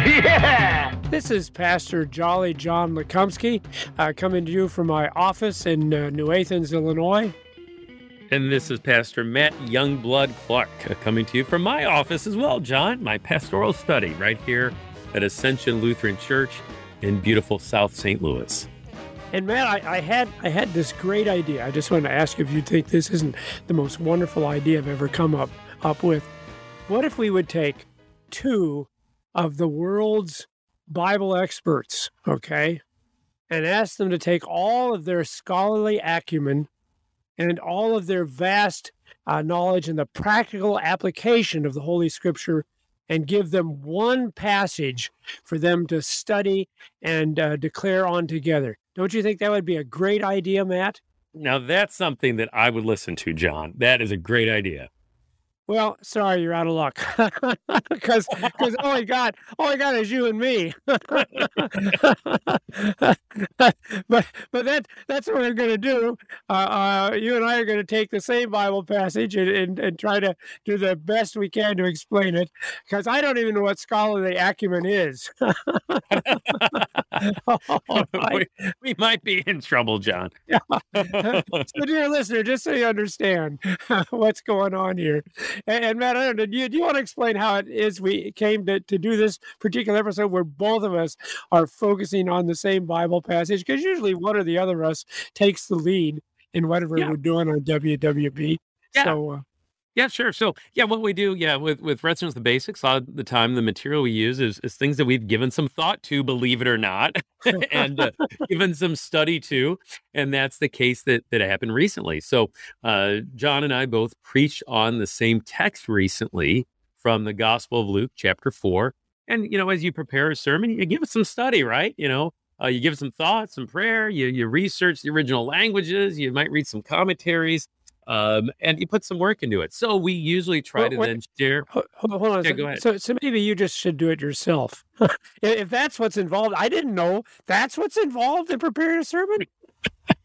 Yeah! This is Pastor Jolly John Lekumsky uh, coming to you from my office in uh, New Athens, Illinois. And this is Pastor Matt Youngblood Clark uh, coming to you from my office as well, John, my pastoral study right here at Ascension Lutheran Church in beautiful South St. Louis. And Matt, I, I had I had this great idea. I just wanted to ask if you think this isn't the most wonderful idea I've ever come up up with. What if we would take two of the world's Bible experts, okay, and ask them to take all of their scholarly acumen and all of their vast uh, knowledge and the practical application of the Holy Scripture and give them one passage for them to study and uh, declare on together. Don't you think that would be a great idea, Matt? Now, that's something that I would listen to, John. That is a great idea. Well, sorry, you're out of luck because because all I got all I got is you and me. but but that that's what we're going to do. Uh, uh, you and I are going to take the same Bible passage and, and, and try to do the best we can to explain it because I don't even know what scholarly acumen is. we, we might be in trouble, John. so, dear listener, just so you understand what's going on here, and, and Matt, I don't know, do you, do you want to explain how it is we came to, to do this particular episode where both of us are focusing on the same Bible passage? Because usually one or the other of us takes the lead in whatever Yeah. we're doing on WWB. Yeah. So, uh, Yeah, sure. So, yeah, what we do, yeah, with with with the Basics, a lot of the time the material we use is, is things that we've given some thought to, believe it or not, and uh, given some study to, and that's the case that that happened recently. So, uh, John and I both preached on the same text recently from the Gospel of Luke, chapter four. And you know, as you prepare a sermon, you give it some study, right? You know, uh, you give some thought, some prayer. You you research the original languages. You might read some commentaries um, and you put some work into it. So we usually try Well, to what- then share. Hold, hold on Yeah, go ahead. So, so maybe you just should do it yourself. if, that's what's involved, I didn't know that's what's involved in preparing a sermon.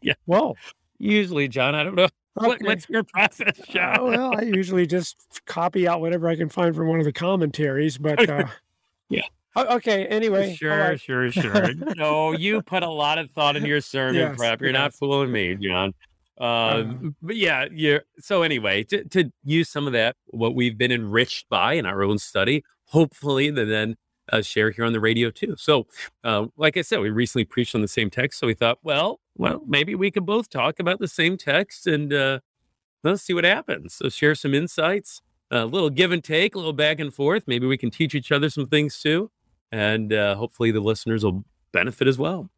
Yeah. Whoa. Usually, John, I don't know Okay. what's your process, John. Oh, well, I usually just copy out whatever I can find from one of the commentaries, but uh, Yeah. O- okay. Anyway, sure, right. sure, sure. no, you put a lot of thought into your sermon Yes, prep. You're not fooling me, John. Uh, Uh. but yeah, you so anyway, to, to use some of that, what we've been enriched by in our own study, hopefully to then uh, share here on the radio too. So, uh, like I said, we recently preached on the same text, so we thought, well, well, maybe we could both talk about the same text and uh, let's see what happens. So, share some insights, a little give and take, a little back and forth. Maybe we can teach each other some things too, and uh, hopefully the listeners will benefit as well.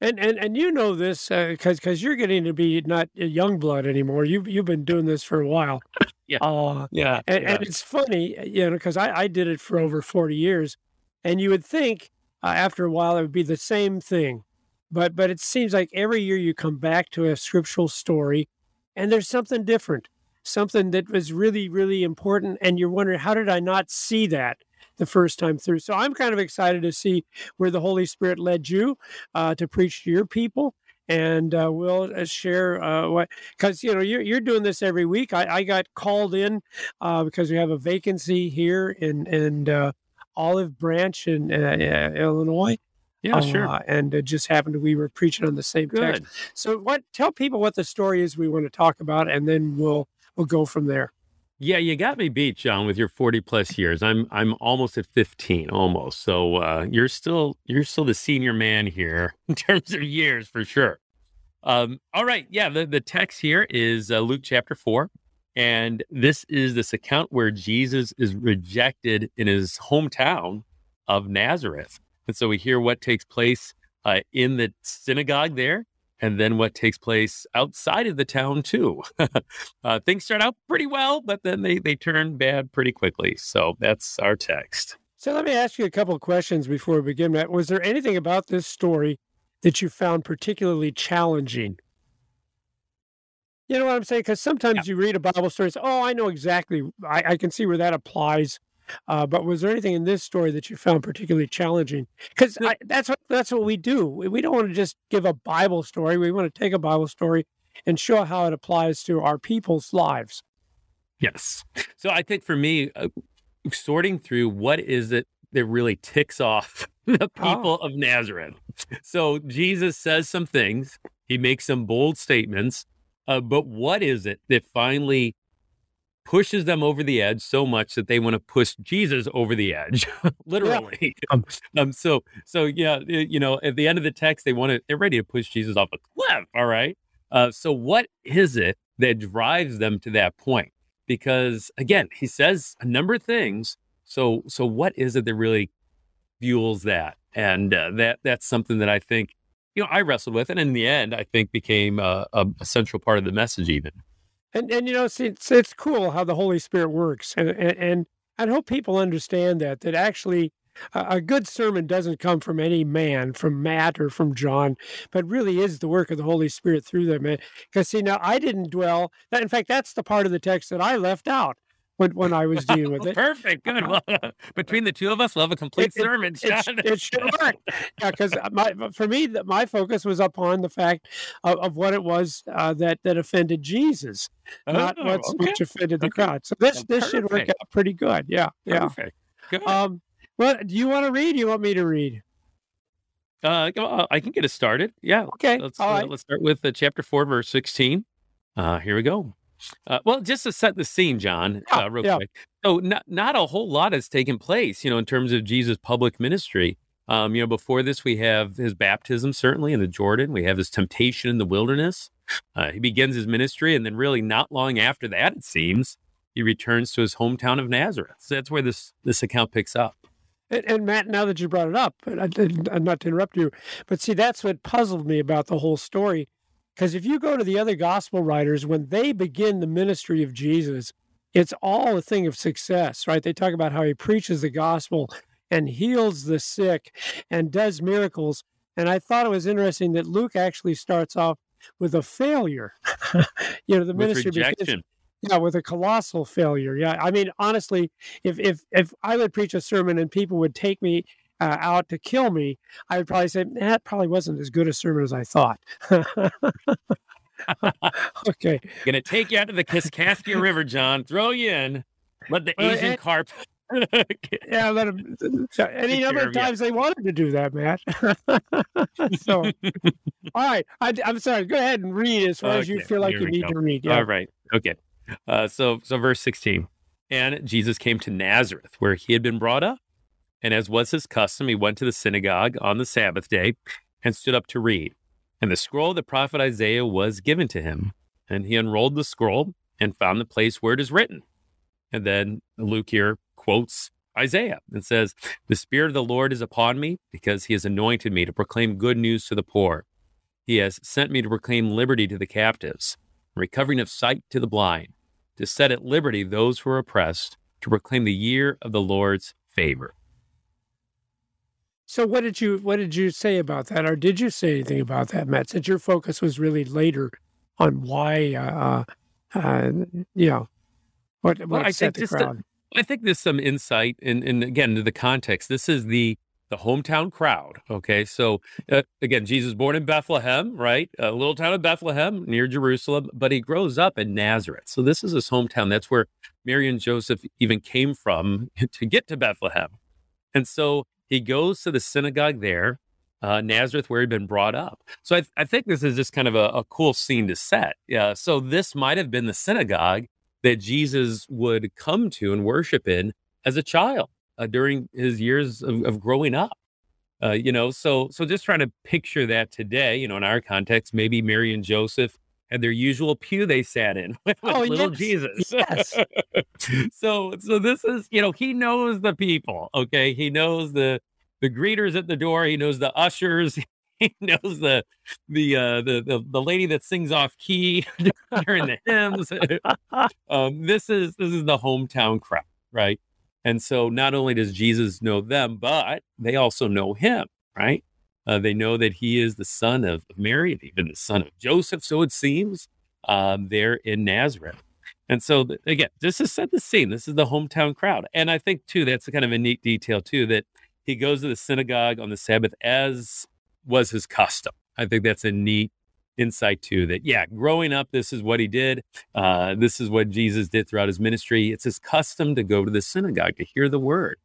And and and you know this because because you're getting to be not a young blood anymore. You've you've been doing this for a while. Yeah. Uh, Yeah, and, and it's funny, you know, because I, I did it for over 40 years, and you would think uh, after a while it would be the same thing, but but it seems like every year you come back to a scriptural story, and there's something different, something that was really really important, and you're wondering how did I not see that the first time through? So I'm kind of excited to see where the Holy Spirit led you uh, to preach to your people. And uh, we'll uh, share uh, what, because you know you're you're doing this every week. I, I got called in uh, because we have a vacancy here in in uh, Olive Branch in Illinois. yeah, sure. Uh, and it just happened we were preaching on the same text. So, what? Tell people what the story is we want to talk about, and then we'll we'll go from there. Yeah, you got me beat, John, with your 40 plus years. I'm I'm almost at 15, almost. So uh, you're still you're still the senior man here in terms of years for sure. Um, all right, yeah. The the text here is uh, Luke chapter four, and this is this account where Jesus is rejected in his hometown of Nazareth, and so we hear what takes place uh, in the synagogue there, and then what takes place outside of the town too. uh, things start out pretty well, but then they they turn bad pretty quickly. So that's our text. So let me ask you a couple of questions before we begin, Matt. Was there anything about this story that you found particularly challenging? You know what I'm saying? Because sometimes you read a Bible story, and say, oh, I know exactly, I, I can see where that applies. Uh, but was there anything in this story that you found particularly challenging? Because that's what that's what we do. We, don't want to just give a Bible story. We want to take a Bible story and show how it applies to our people's lives. Yes. So I think for me, uh, sorting through what is it that really ticks off the people Oh. of Nazareth. So Jesus says some things, he makes some bold statements, uh, but what is it that finally pushes them over the edge so much that they want to push Jesus over the edge, literally? Um, um, so, so yeah, you know, at the end of the text, they want to, they're ready to push Jesus off a cliff. All right. Uh, so, what is it that drives them to that point? Because again, he says a number of things. So, so what is it that really fuels that? And uh, that that's something that I think, you know, I wrestled with, and in the end, I think became uh, a, a central part of the message. Even And and you know, see, it's it's cool how the Holy Spirit works, and and, and I hope people understand that that actually a, a good sermon doesn't come from any man, from Matt or from John, but really is the work of the Holy Spirit through them. Because see, now I didn't dwell. In fact, that's the part of the text that I left out when when I was dealing with it. perfect, good. Well, between the two of us, we'll have a complete It- it- sermon. It, John. it should work. Yeah, because my for me, my focus was upon the fact of, of what it was uh, that that offended Jesus, not Oh, what's, okay. which offended the Okay. crowd. So this this should work out pretty good. Yeah, yeah. Perfect. Good. Um, well, do you want to read? Do you want me to read? Uh, uh, I can get us started. Yeah. Okay, Let's all uh, right. let's start with uh, chapter four, verse sixteen. Uh, here we go. Uh, well, just to set the scene, John, Yeah, uh, real yeah. quick. So, not not a whole lot has taken place, you know, in terms of Jesus' public ministry. Um, you know, before this, we have his baptism, certainly in the Jordan. We have his temptation in the wilderness. Uh, he begins his ministry, and then, really, not long after that, it seems, he returns to his hometown of Nazareth. So that's where this this account picks up. And, and Matt, now that you brought it up, and I didn't, uh, not to interrupt you, but see, that's what puzzled me about the whole story. Because if you go to the other gospel writers, when they begin the ministry of Jesus, it's all a thing of success, right? They talk about how he preaches the gospel and heals the sick and does miracles. And I thought it was interesting that Luke actually starts off with a failure. you know, the With ministry begins- rejection. yeah, with a colossal failure. Yeah, I mean, honestly, if if if I would preach a sermon and people would take me uh, out to kill me, I would probably say that probably wasn't as good a sermon as I thought. okay, Gonna take you out to the Kaskaskia River, John. Throw you in. Let the Well, Asian and- carp. yeah, let them. Any number of times they wanted to do that, Matt. so, all right, I, am sorry. Go ahead and read as far as you feel like you need go. to read. Yeah. All right. Okay. Uh, so, so verse 16. And Jesus came to Nazareth, where he had been brought up. And as was his custom, he went to the synagogue on the Sabbath day and stood up to read. And the scroll of the prophet Isaiah was given to him. And he unrolled the scroll and found the place where it is written. And then Luke here quotes Isaiah and says, The Spirit of the Lord is upon me because he has anointed me to proclaim good news to the poor. He has sent me to proclaim liberty to the captives, recovering of sight to the blind, to set at liberty those who are oppressed, to proclaim the year of the Lord's favor. So, what did you what did you say about that, or did you say anything about that, Matt? Since your focus was really later on why, uh, uh, you know, what what Well, I think the just crowd. I think there's some insight, and and again to the context. This is the the hometown crowd. Okay, so uh, again, Jesus born in Bethlehem, right, a little town of Bethlehem near Jerusalem, but he grows up in Nazareth. So this is his hometown. That's where Mary and Joseph even came from to get to Bethlehem, and so he goes to the synagogue there. Uh, Nazareth, where he'd been brought up. So I, I think this is just kind of a, a cool scene to set. Yeah. So this might have been the synagogue that Jesus would come to and worship in as a child uh, during his years of, of growing up. Uh, you know, so so just trying to picture that today. You know, in our context, maybe Mary and Joseph had their usual pew they sat in with Oh, little yes. Jesus. Yes. so so this is you know he knows the people. Okay, he knows the the greeters at the door. He knows the ushers. He knows the the uh, the, the the lady that sings off key during the hymns. um, this is this is the hometown crowd, right? And so not only does Jesus know them, but they also know him, right? Uh, they know that he is the son of Mary and even the son of Joseph, so it seems, um, there in Nazareth. And so, th- again, this is set the scene. This is the hometown crowd. And I think, too, that's kind of a neat detail, too, that he goes to the synagogue on the Sabbath as was his custom. I think that's a neat insight too that yeah growing up this is what he did uh, this is what jesus did throughout his ministry it's his custom to go to the synagogue to hear the word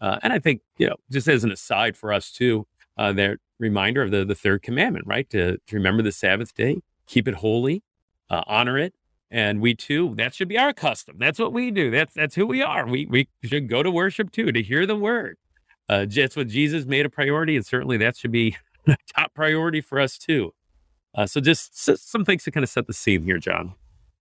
uh, and i think you know just as an aside for us too uh, that reminder of the, the third commandment right? To, to remember the sabbath day keep it holy uh, honor it. And we too that should be our custom. That's what we do. That's that's who we are. We, we should go to worship too to hear the word. Uh, that's what jesus made a priority and certainly that should be top priority for us too. Uh, so just some things to kind of set the scene here, John.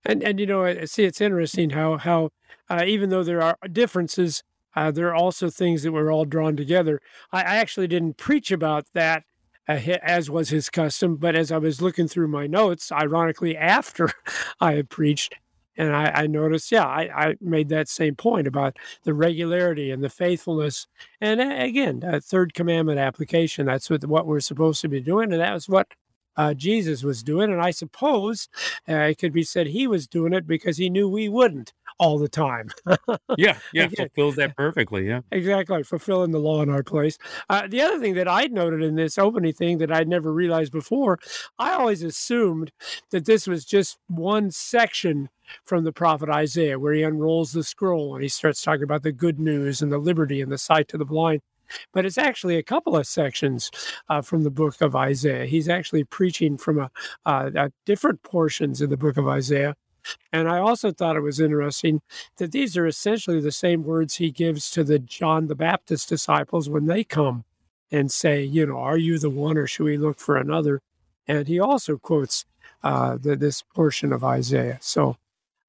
And and you know, I see it's interesting how how uh, even though there are differences, uh, there are also things that were all drawn together. I, I actually didn't preach about that uh, as was his custom, but as I was looking through my notes, ironically after I had preached, and I, I noticed, yeah, I, I, made that same point about the regularity and the faithfulness, and uh, again, a third commandment application. That's what what we're supposed to be doing, and that was what uh, Jesus was doing. And I suppose uh, it could be said he was doing it because he knew we wouldn't all the time. yeah, yeah, Again, fulfills that perfectly. Yeah, exactly, fulfilling the law in our place. Uh, the other thing that I'd noted in this opening thing that I'd never realized before, I always assumed that this was just one section from the prophet Isaiah, where he unrolls the scroll and he starts talking about the good news and the liberty and the sight to the blind but it's actually a couple of sections uh, from the book of Isaiah. He's actually preaching from a, uh, a different portions in the book of Isaiah. And I also thought it was interesting that these are essentially the same words he gives to the John the Baptist disciples when they come and say, you know, are you the one or should we look for another? And he also quotes uh, the, this portion of Isaiah. So,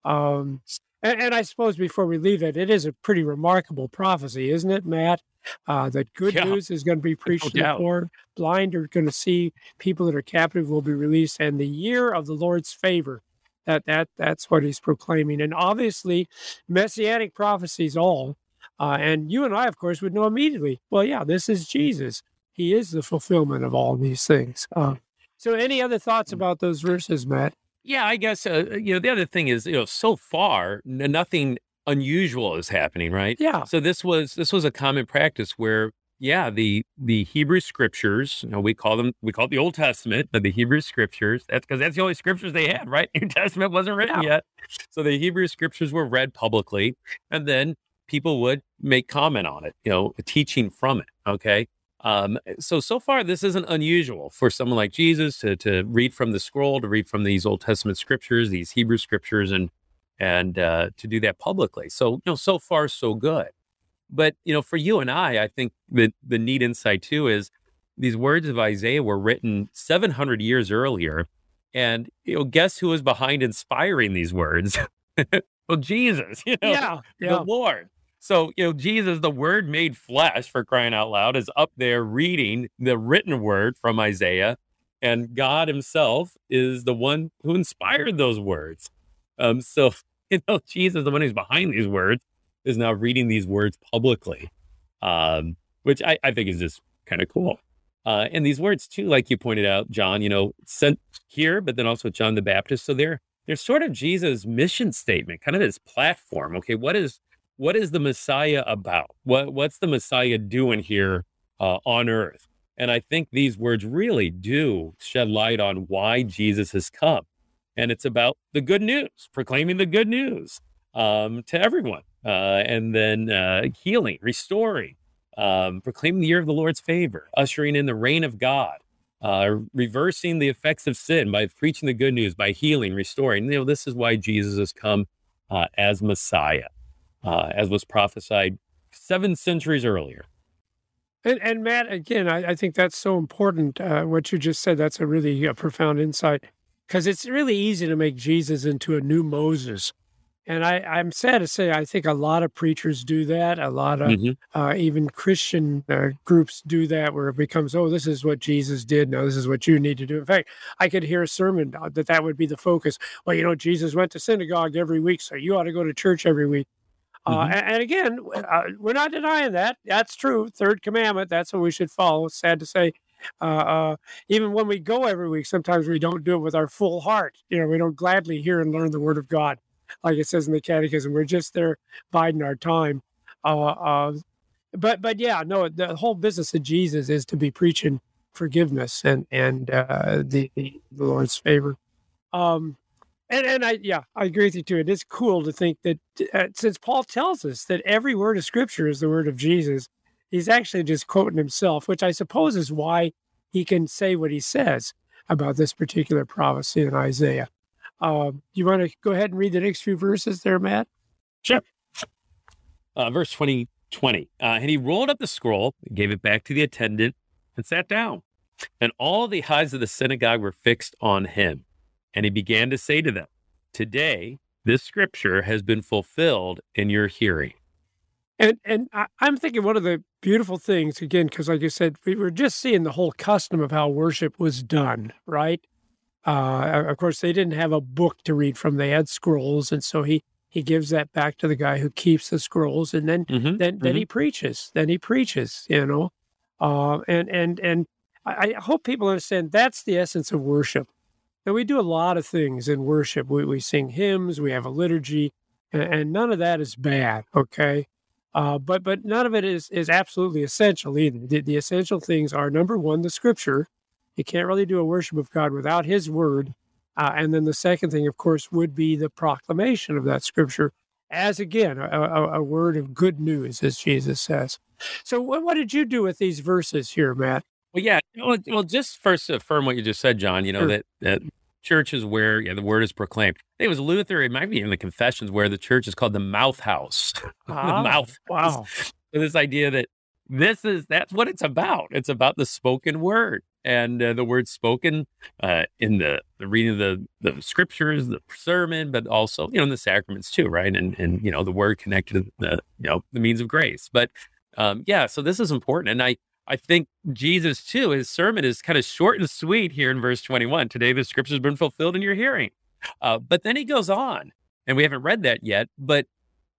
um, and, and, I suppose before we leave it, it is a pretty remarkable prophecy, isn't it, Matt? Uh, that good yeah. news is going to be preached no to the poor, blind are going to see, people that are captive will be released, and the year of the Lord's favor. That that that's what he's proclaiming, and obviously, messianic prophecies all, uh, and you and I, of course, would know immediately. Well, yeah, this is Jesus. He is the fulfillment of all these things. Uh, so, any other thoughts mm. about those verses, Matt? Yeah, I guess uh, you know the other thing is you know so far nothing unusual is happening, right? Yeah. So this was this was a common practice where yeah, the the Hebrew scriptures, you know, we call them we call it the Old Testament, but the Hebrew scriptures, that's because that's the only scriptures they had, right? New Testament wasn't written yeah. yet. So the Hebrew scriptures were read publicly, and then people would make comment on it, you know, teaching from it. Okay. Um, so so far this isn't unusual for someone like Jesus to to read from the scroll, to read from these Old Testament scriptures, these Hebrew scriptures, and and uh, to do that publicly. So, you know, so far so good. But you know, for you and I, I think the the neat insight too is these words of Isaiah were written 700 years earlier, and you know, guess who was behind inspiring these words? well, Jesus, you know, yeah, yeah. the Lord. So, you know, Jesus, the word made flesh for crying out loud, is up there reading the written word from Isaiah. And God himself is the one who inspired those words. Um, so you know, Jesus, the one who's behind these words, is now reading these words publicly, um, which I, I think is just kind of cool. Uh, and these words too, like you pointed out, John, you know, sent here, but then also John the Baptist. So they're they're sort of Jesus' mission statement, kind of his platform. Okay, what is what is the Messiah about? What what's the Messiah doing here uh, on earth? And I think these words really do shed light on why Jesus has come and it's about the good news, proclaiming the good news um, to everyone, uh, and then uh, healing, restoring, um, proclaiming the year of the Lord's favor, ushering in the reign of God, uh, reversing the effects of sin by preaching the good news, by healing, restoring. You know, this is why Jesus has come uh, as Messiah, uh, as was prophesied seven centuries earlier. And, and Matt, again, I, I, think that's so important. Uh, what you just said, that's a really profound insight because it's really easy to make Jesus into a new Moses. And I, I'm sad to say, I think a lot of preachers do that. A lot of mm-hmm. uh, even Christian uh, groups do that, where it becomes, oh, this is what Jesus did. No, this is what you need to do. In fact, I could hear a sermon that that would be the focus. Well, you know, Jesus went to synagogue every week, so you ought to go to church every week. Uh, Mhm. and, and again, uh, we're not denying that. That's true. Third commandment. That's what we should follow. It's sad to say. Uh, uh, even when we go every week, sometimes we don't do it with our full heart. You know, we don't gladly hear and learn the Word of God, like it says in the Catechism. We're just there biding our time. Uh, uh, but but yeah, no, the whole business of Jesus is to be preaching forgiveness and and uh, the, the Lord's favor. Um, and and I yeah, I agree with you too. It is cool to think that uh, since Paul tells us that every word of Scripture is the word of Jesus, he's actually just quoting himself, which I suppose is why he can say what he says about this particular prophecy in Isaiah. Um, you want to go ahead and read the next few verses there, Matt? uh, verse 20, 20. Uh, and he rolled up the scroll, gave it back to the attendant, and sat down. And all the eyes of the synagogue were fixed on him. And he began to say to them, Today, this scripture has been fulfilled in your hearing. And and I, I'm thinking one of the beautiful things again, because like you said, we were just seeing the whole custom of how worship was done, right? Uh, of course, they didn't have a book to read from; they had scrolls, and so he he gives that back to the guy who keeps the scrolls, and then Mhm, then then mhm. he preaches. Then he preaches, you know, uh, and and and I, I hope people understand that's the essence of worship. And we do a lot of things in worship. We we sing hymns, we have a liturgy, and, and none of that is bad. Okay, uh, but but none of it is is absolutely essential either. The, the essential things are number one, the Scripture. You can't really do a worship of God without His Word, uh, and then the second thing, of course, would be the proclamation of that Scripture as again a, a, a word of good news, as Jesus says. So, what, what did you do with these verses here, Matt? Well, yeah. Well, well, just first to affirm what you just said, John, you know, Sure. that, that church is where yeah, the word is proclaimed. I think it was Luther, it might be in the confessions where the church is called the mouth house. Ah, the mouth. Wow. So this idea that this is that's what it's about. It's about the spoken word and uh, the word spoken uh, in the, the reading of the, the scriptures, the sermon, but also you know in the sacraments too, right? And and you know the word connected to the you know the means of grace. But um, yeah, so this is important, and I I think Jesus too. His sermon is kind of short and sweet here in verse twenty one. Today the scripture has been fulfilled in your hearing. Uh, but then he goes on, and we haven't read that yet. But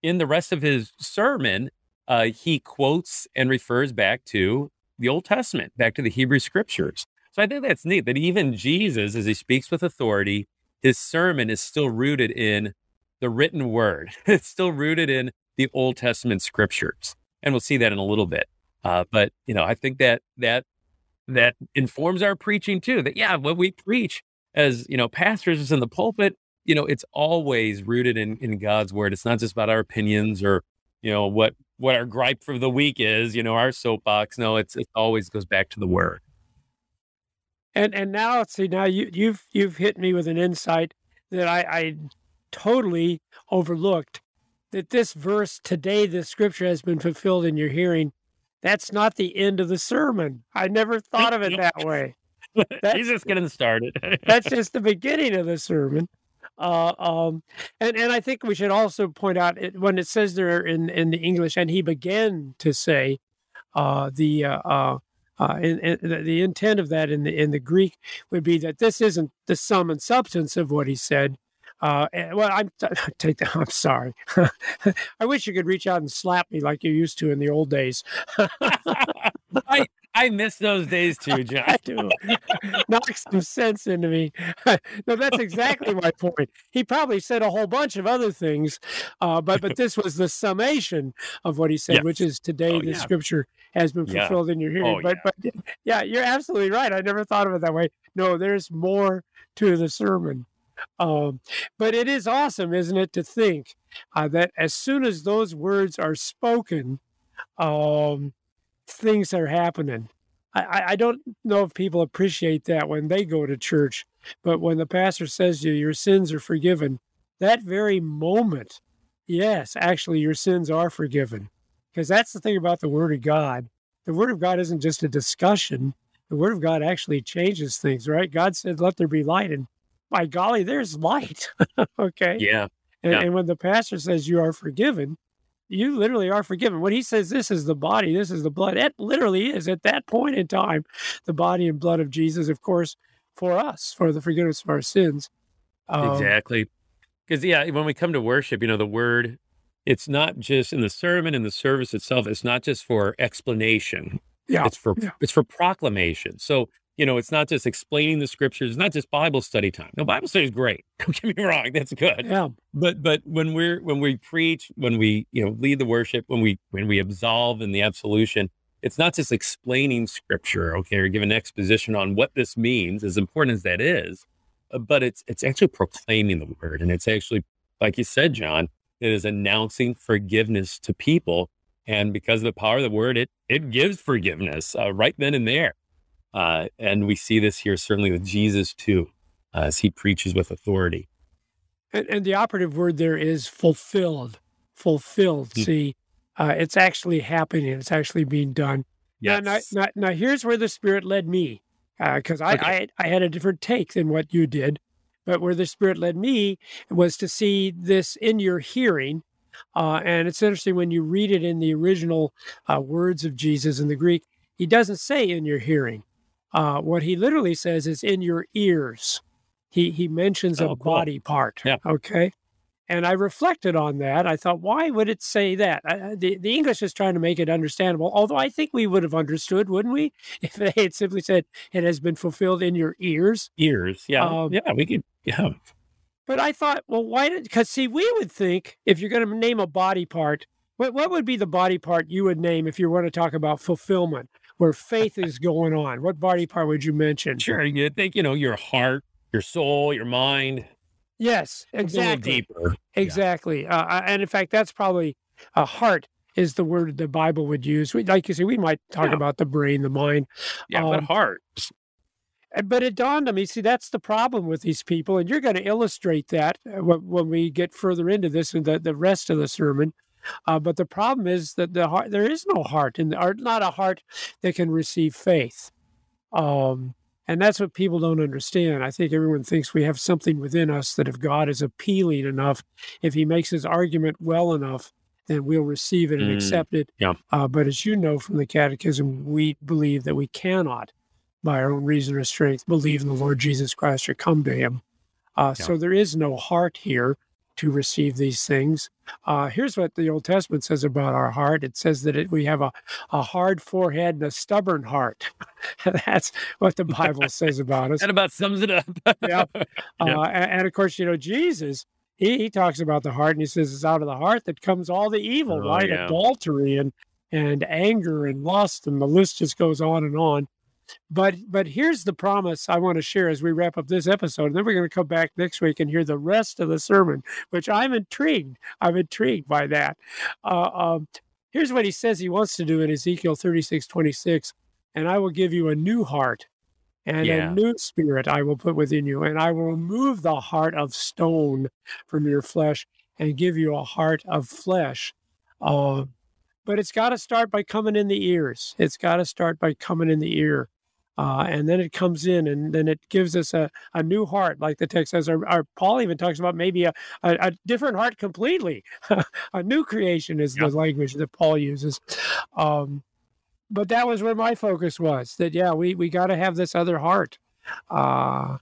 in the rest of his sermon, uh, he quotes and refers back to the Old Testament, back to the Hebrew scriptures. So I think that's neat that even Jesus, as he speaks with authority, his sermon is still rooted in the written word. It's still rooted in the Old Testament scriptures, and we'll see that in a little bit. Uh, but you know, I think that that that informs our preaching too. That yeah, what we preach as you know, pastors in the pulpit, you know, it's always rooted in in God's word. It's not just about our opinions or you know what what our gripe for the week is. You know, our soapbox. No, it's it always goes back to the word. And and now see now you you've you've hit me with an insight that I, I totally overlooked. That this verse today, the scripture has been fulfilled in your hearing. That's not the end of the sermon. I never thought of it that way. That's- He's just getting started. That's just the beginning of the sermon. Uh, um, and and I think we should also point out it, when it says there in in the English, and he began to say, uh, the uh, uh, uh, in, in, the, intent of that in the in the Greek would be that this isn't the sum and substance of what he said. Uh, and- well, I'm take that. I'm sorry. I wish you could reach out and slap me like you used to in the old days. I I miss those days too, John. I do. Knock some sense into me. no, that's exactly my point. He probably said a whole bunch of other things, uh, but but this was the summation of what he said, Yes. which is today Oh, the yeah. scripture has been Yeah. fulfilled in your hearing. Oh, but but yeah, you're absolutely right. I never thought of it that way. No, there's more to the sermon. Um, but it is awesome, isn't it, to think uh, that as soon as those words are spoken, um, things are happening. I, I- don't know if people appreciate that when they go to church, but when the pastor says to you, your sins are forgiven, that very moment, yes, actually, your sins are forgiven. Because that's the thing about the Word of God. The Word of God isn't just a discussion, the Word of God actually changes things, right? God said, Let there be light. And by golly, there's light. okay. Yeah. And, Yeah. and when the pastor says you are forgiven, you literally are forgiven. When he says this is the body, this is the blood, it literally is at that point in time the body and blood of Jesus, of course, for us, for the forgiveness of our sins. Um, Exactly. Because yeah, when we come to worship, you know, the word it's not just in the sermon and the service itself. It's not just for explanation. Yeah. It's for yeah. it's for proclamation. So you know, it's not just explaining the scriptures. It's not just Bible study time. No, Bible study is great. Don't get me wrong, that's good. Yeah. But but when we're when we preach, when we you know lead the worship, when we when we absolve in the absolution, it's not just explaining scripture, okay, or giving exposition on what this means, as important as that is, but it's it's actually proclaiming the word, and it's actually, like you said, John, it is announcing forgiveness to people, and because of the power of the word, it it gives forgiveness uh, right then and there, uh, and we see this here certainly with Jesus too, uh, as he preaches with authority. And, and the operative word there is fulfilled. Fulfilled. Mm. See, uh, it's actually happening. It's actually being done. Now, now, Yes. now, now here's where the Spirit led me, because I, Okay. I I had a different take than what you did, but where the Spirit led me was to see this in your hearing, uh, and it's interesting when you read it in the original uh, words of Jesus in the Greek. He doesn't say in your hearing. Uh, what he literally says is in your ears. He he mentions a Oh, cool. body part. Yeah. Okay. And I reflected on that. I thought, why would it say that? I- the, the English is trying to make it understandable, although I think we would have understood, wouldn't we? If they had simply said, it has been fulfilled in your ears. ears. Yeah, Um, yeah, we could. Yeah, But I thought, well, why did, because see, we would think if you're going to name a body part, what, what would be the body part you would name if you want to talk about fulfillment, where faith is going on? What body part would you mention? sure. You think you know your heart, your soul, your mind. Yes, exactly. little deeper. Exactly. Uh, and in fact, that's probably a heart is the word the Bible would use. We, like you say, we might talk Yeah. about the brain, the mind. Yeah, but Um, heart. Uh, But it dawned on me, see, that's the problem with these people. And you're going to illustrate that uh, when, when we get further into this and the, the rest of the sermon. Uh, but the problem is that the heart, there is no heart in the, or not a heart that can receive faith. Um, and that's what people don't understand. I think everyone thinks we have something within us that if God is appealing enough, if he makes his argument well enough, then we'll receive it and Mm, accept it. yeah. Uh, but as you know from the catechism, we believe that we cannot, by our own reason or strength, believe in the Lord Jesus Christ or come to him. Uh, Yeah. So there is no heart here to receive these things. Uh, here's what the Old Testament says about our heart it says that it, we have a, a hard forehead and a stubborn heart. That's what the Bible says about us That about sums it up. yeah. Yeah. Uh, and, and of course, you know, Jesus, he, he talks about the heart and he says it's out of the heart that comes all the evil, Oh, right? yeah. Adultery and and anger and lust, and the list just goes on and on. But but here's the promise I want to share as we wrap up this episode. And then we're going to come back next week and hear the rest of the sermon, which I'm intrigued. I'm intrigued by that. Uh, um, here's what he says he wants to do in Ezekiel 36, 26. And I will give you a new heart and Yeah. a new spirit I will put within you, and I will remove the heart of stone from your flesh and give you a heart of flesh. Uh, but it's got to start by coming in the ears. It's got to start by coming in the ear. Uh, and then it comes in, and then it gives us a, a new heart, like the text says. Or, or Paul even talks about maybe a, a, a different heart completely. a new creation is Yeah. the language that Paul uses. Um, but that was where my focus was that yeah we we got to have this other heart uh,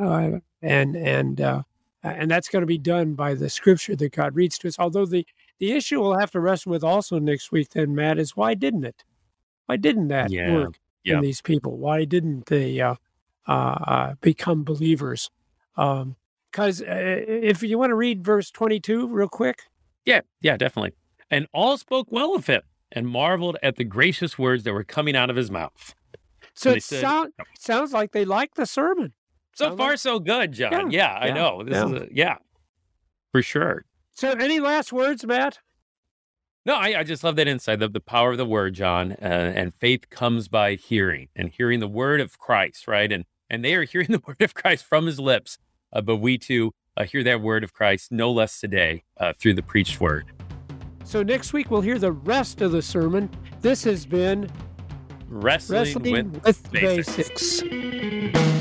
uh and and uh and that's going to be done by the scripture that god reads to us although the the issue we'll have to wrestle with also next week then matt is why didn't it why didn't that Yeah, work yeah. in these people why didn't they uh uh, uh become believers um because uh, if you want to read verse 22 real quick Yeah, yeah, definitely. And all spoke well of him and marveled at the gracious words that were coming out of his mouth. so it said- sound, sounds like they like the sermon So Sound far, like- so good, John. Yeah, Yeah, I know. This yeah. is a, yeah, for sure. so any last words matt No, I, I just love that insight, the, the power of the word, John. Uh, and faith comes by hearing and hearing the word of Christ, right? And and they are hearing the word of Christ from his lips. Uh, but we too uh, hear that word of Christ no less today uh, through the preached word. So next week we'll hear the rest of the sermon. This has been Wrestling, Wrestling with with, Basics. basics.